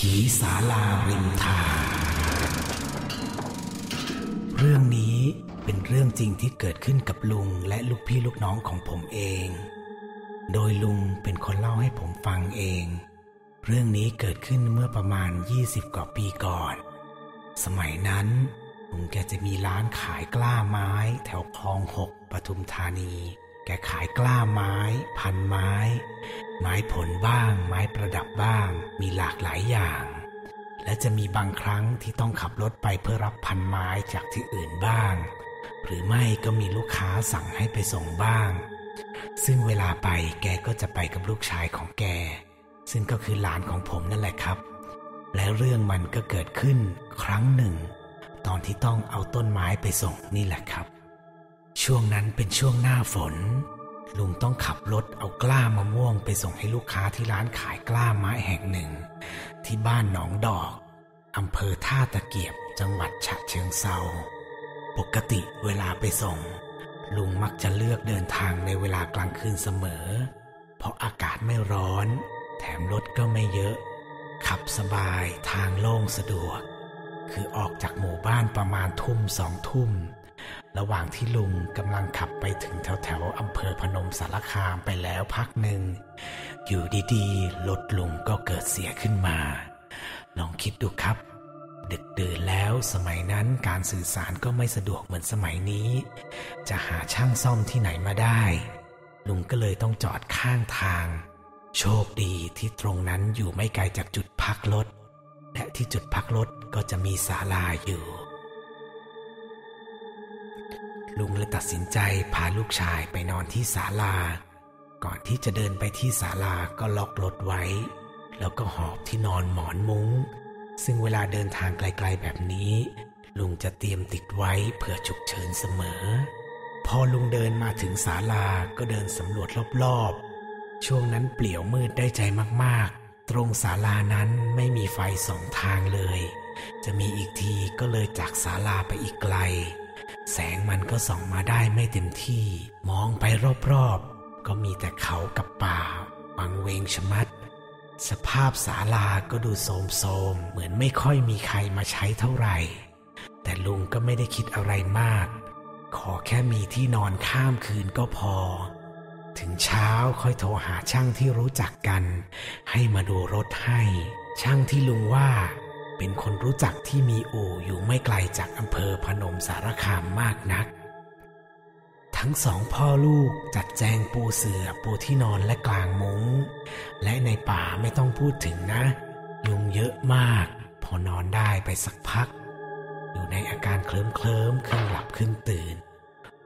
ผีสาลาริมทางเรื่องนี้เป็นเรื่องจริงที่เกิดขึ้นกับลุงและลูกพี่ลูกน้องของผมเอง โดยลุงเป็นคนเล่าให้ผมฟังเอง เรื่องนี้เกิดขึ้นเมื่อประมาณ 20 กว่าปีก่อน สมัยนั้นลุงแกจะมีร้านขายกล้าไม้แถวคลองหกปทุมธานี แกขายกล้าไม้ พันไม้ ไม้ผลบ้าง ไม้ประดับบ้าง มีหลากหลายอย่าง และจะมีบางครั้งที่ต้องขับรถไปเพื่อรับพันไม้จากที่อื่นบ้าง หรือไม่ก็มีลูกค้าสั่งให้ไปส่งบ้าง ซึ่งเวลาไปแกก็จะไปกับลูกชายของแก ซึ่งก็คือหลานของผมนั่นแหละครับ และเรื่องมันก็เกิดขึ้นครั้งหนึ่ง ตอนที่ต้องเอาต้นไม้ไปส่งนี่แหละครับ ช่วงนั้นเป็นช่วงหน้าฝน ลุงต้องขับรถเอากล้ามะม่วงไปส่งให้ลูกค้าที่ร้านขายกล้าไม้แห่งหนึ่ง ที่บ้านหนองดอกอำเภอท่าตะเกียบจังหวัดฉะเชิงเซาปกติเวลาไปส่ง ลุงมักจะเลือกเดินทางในเวลากลางคืนเสมอ เพราะอากาศไม่ร้อน แถมรถก็ไม่เยอะ ขับสบายทางโล่งสะดวก คือออกจากหมู่บ้านประมาณทุ่มสองทุ่ม ระหว่างที่ลุงกำลังขับไปถึงแถวแถวอำเภอพนมสารคามไปแล้วพักหนึ่ง อยู่ดีๆรถลุงก็เกิดเสียขึ้นมา ลองคิดดูครับ ดึกดื่นแล้วสมัยนั้นการสื่อสารก็ไม่สะดวกเหมือนสมัยนี้ จะหาช่างซ่อมที่ไหนมาได้ ลุงก็เลยต้องจอดข้างทาง โชคดีที่ตรงนั้นอยู่ไม่ไกลจากจุดพักรถและที่จุดพักรถก็จะมีศาลาอยู่ ลุงเลยตัดสินใจพาลูกชายไปนอนที่ศาลา ก่อนที่จะเดินไปที่ศาลาก็ล็อกรถไว้ แล้วก็หอบที่นอนหมอนมุง้ง ซึ่งเวลาเดินทางไกลๆแบบนี้ ลุงจะเตรียมติดไว้เผื่อฉุกเฉินเสมอ พอลุงเดินมาถึงศาลาก็เดินสำรวจรอบๆ ช่วงนั้นเปลี่ยวมืดได้ใจมากๆ ตรงศาลานั้นไม่มีไฟสองทางเลย จะมีอีกทีก็เลยจากศาลาไปอีกไกล แสงมันก็ส่องมาได้ไม่เต็มที่ มองไปรอบๆ ก็มีแต่เขากับป่าวังเวงชะมัด สภาพศาลาก็ดูโทรมๆ เหมือนไม่ค่อยมีใครมาใช้เท่าไหร่ แต่ลุงก็ไม่ได้คิดอะไรมาก ขอแค่มีที่นอนข้ามคืนก็พอ ถึงเช้าค่อยโทรหาช่างที่รู้จักกัน ให้มาดูรถให้ ช่างที่ลุงว่า เป็นคนรู้จักที่มีอู่อยู่ไม่ไกลจากอำเภอพนมสารคามมากนัก ทั้งสองพ่อลูกจัดแจงปูเสือปูที่นอนและกลางมุง้ง และในป่าไม่ต้องพูดถึงนะ ยุงเยอะมาก พอนอนได้ไปสักพัก อยู่ในอาการเคลิ้มเคลิ้มๆครึ่งหลับครึ่งตื่น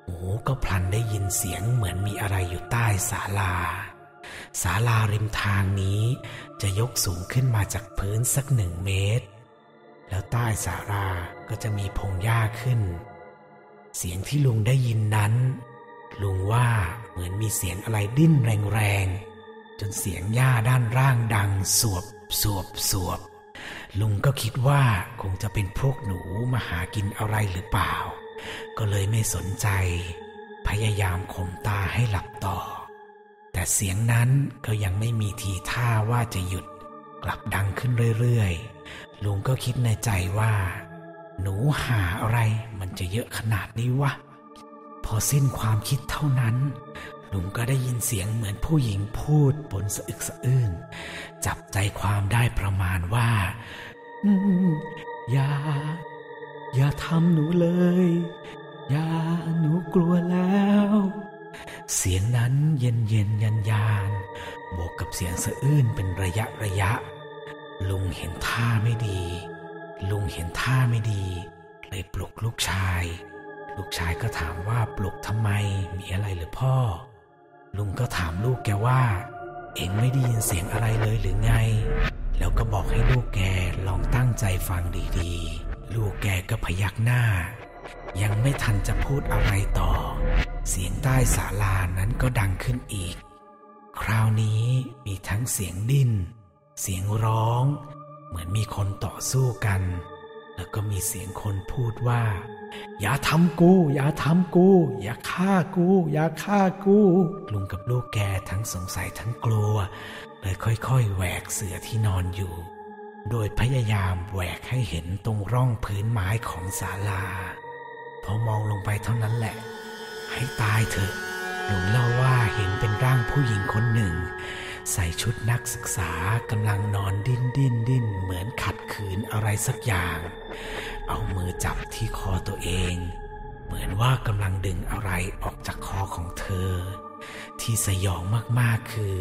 หูก็พลันได้ยินเสียงเหมือนมีอะไรอยู่ใต้ศาลาศาลาริมทางนี้ จะยกสูงขึ้นมาจากพื้นสักหนึ่งเมตร แล้วใต้ศาลาก็จะมีพงหญ้าขึ้น เสียงที่ลุงได้ยินนั้น ลุงว่าเหมือนมีเสียงอะไรดิ้นแรงๆ จนเสียงหญ้าด้านล่างดังสวบสวบสวบ ลุงก็คิดว่าคงจะเป็นพวกหนูมาหากินอะไรหรือเปล่า ก็เลยไม่สนใจ พยายามข่มตาให้หลับต่อ แต่เสียงนั้นก็ยังไม่มีทีท่าว่าจะหยุด กลับดังขึ้นเรื่อยๆ ลุงก็คิดในใจว่า หนูหาอะไรมันจะเยอะขนาดนี้วะ พอสิ้นความคิดเท่านั้น ลุงก็ได้ยินเสียงเหมือนผู้หญิงพูดบนสะอึกสะอื้น จับใจความได้ประมาณว่า อย่า อย่าทำหนูเลย อย่าหนูกลัวแล้ว เสียงนั้นเย็นเย็นยันยาน กับเสียงสะอื้นเป็นระยะระยะ ลุงเห็นท่าไม่ดี ลุงเห็นท่าไม่ดี เลยปลุกลูกชาย ลูกชายก็ถามว่าปลุกทำไมมีอะไรหรือพ่อ ลุงก็ถามลูกแกว่า เอ็งไม่ได้ยินเสียงอะไรเลยหรือไง แล้วก็บอกให้ลูกแกลองตั้งใจฟังดีๆ ลูกแกก็พยักหน้า ยังไม่ทันจะพูดอะไรต่อ เสียงใต้ศาลานั้นก็ดังขึ้นอีก คราวนี้มีทั้งเสียงดิ้น เสียงร้อง เหมือนมีคนต่อสู้กัน แล้วก็มีเสียงคนพูดว่า อย่าทำกู อย่าทำกู อย่าฆ่ากู อย่าฆ่ากู ลุงกับลูกแกทั้งสงสัยทั้งกลัว เลยค่อยๆแหวกเสือที่นอนอยู่ โดยพยายามแหวกให้เห็นตรงร่องพื้นไม้ของศาลาพอมองลงไปเท่านั้นแหละ ให้ตายเถอะ ลุงเล่าว่าเห็นเป็นร่างผู้หญิงคนหนึ่ง ใส่ชุดนักศึกษากำลังนอนดิ้นดิ้นดิ้นเหมือนขัดขืนอะไรสักอย่าง เอามือจับที่คอตัวเอง เหมือนว่ากำลังดึงอะไรออกจากคอของเธอ ที่สยองมากๆคือ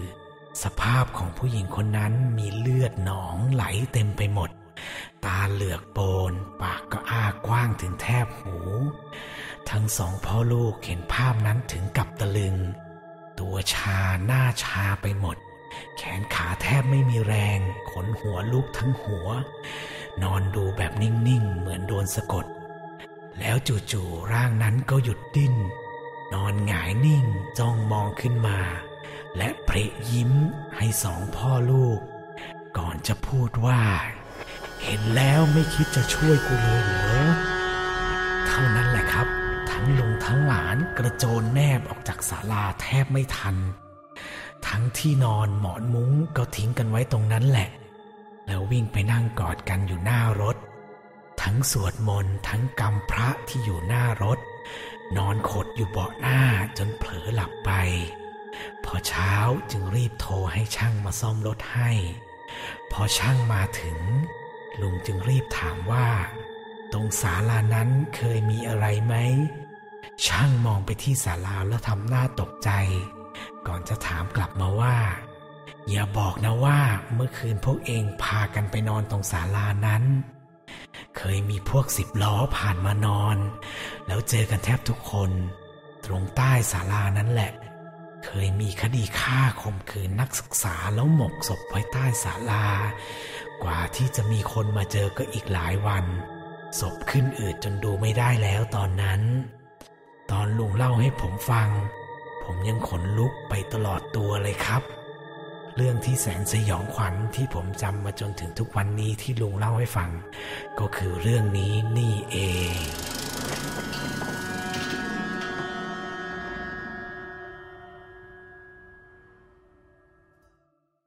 สภาพของผู้หญิงคนนั้นมีเลือดหนองไหลเต็มไปหมด ตาเหลือกโปน ปากก็อ้ากว้างถึงแทบหู ทั้งสองพ่อลูกเห็นภาพนั้นถึงกับตะลึง ตัวชาหน้าชาไปหมด แขนขาแทบไม่มีแรง ขนหัวลุกทั้งหัว นอนดูแบบนิ่งๆ เหมือนโดนสะกด แล้วจู่ๆร่างนั้นก็หยุดดิ้น นอนหงายนิ่งจ้องมองขึ้นมา และเพระยิ้มให้สองพ่อลูก ก่อนจะพูดว่า เห็นแล้วไม่คิดจะช่วยกูเลยเหรอ ทั้งหลานกระโจนแนบออกจากศาลาแทบไม่ทัน ทั้งที่นอนหมอนมุ้งก็ทิ้งกันไว้ตรงนั้นแหละ แล้ววิ่งไปนั่งกอดกันอยู่หน้ารถ ทั้งสวดมนต์ทั้งกำพระที่อยู่หน้ารถ นอนขดอยู่เบาะหน้าจนเผลอหลับไป พอเช้าจึงรีบโทรให้ช่างมาซ่อมรถให้ พอช่างมาถึง ลุงจึงรีบถามว่า ตรงศาลานั้นเคยมีอะไรไหม ช่างมองไปที่ศาลาแล้วทำหน้าตกใจ ก่อนจะถามกลับมาว่า อย่าบอกนะว่าเมื่อคืนพวกเองพากันไปนอนตรงศาลานั้น เคยมีพวกสิบล้อผ่านมานอน แล้วเจอกันแทบทุกคน ตรงใต้ศาลานั้นแหละ เคยมีคดีฆ่าข่มขืนนักศึกษาแล้วหมกศพไว้ใต้ศาลากว่าที่จะมีคนมาเจอก็อีกหลายวันศพขึ้นอืดจนดูไม่ได้แล้วตอนนั้น ตอนลุงเล่าให้ผมฟัง ผมยังขนลุกไปตลอดตัวเลยครับ เรื่องที่แสนสยองขวัญที่ผมจำมาจนถึงทุกวันนี้ที่ลุงเล่าให้ฟัง ก็คือเรื่องนี้นี่เอง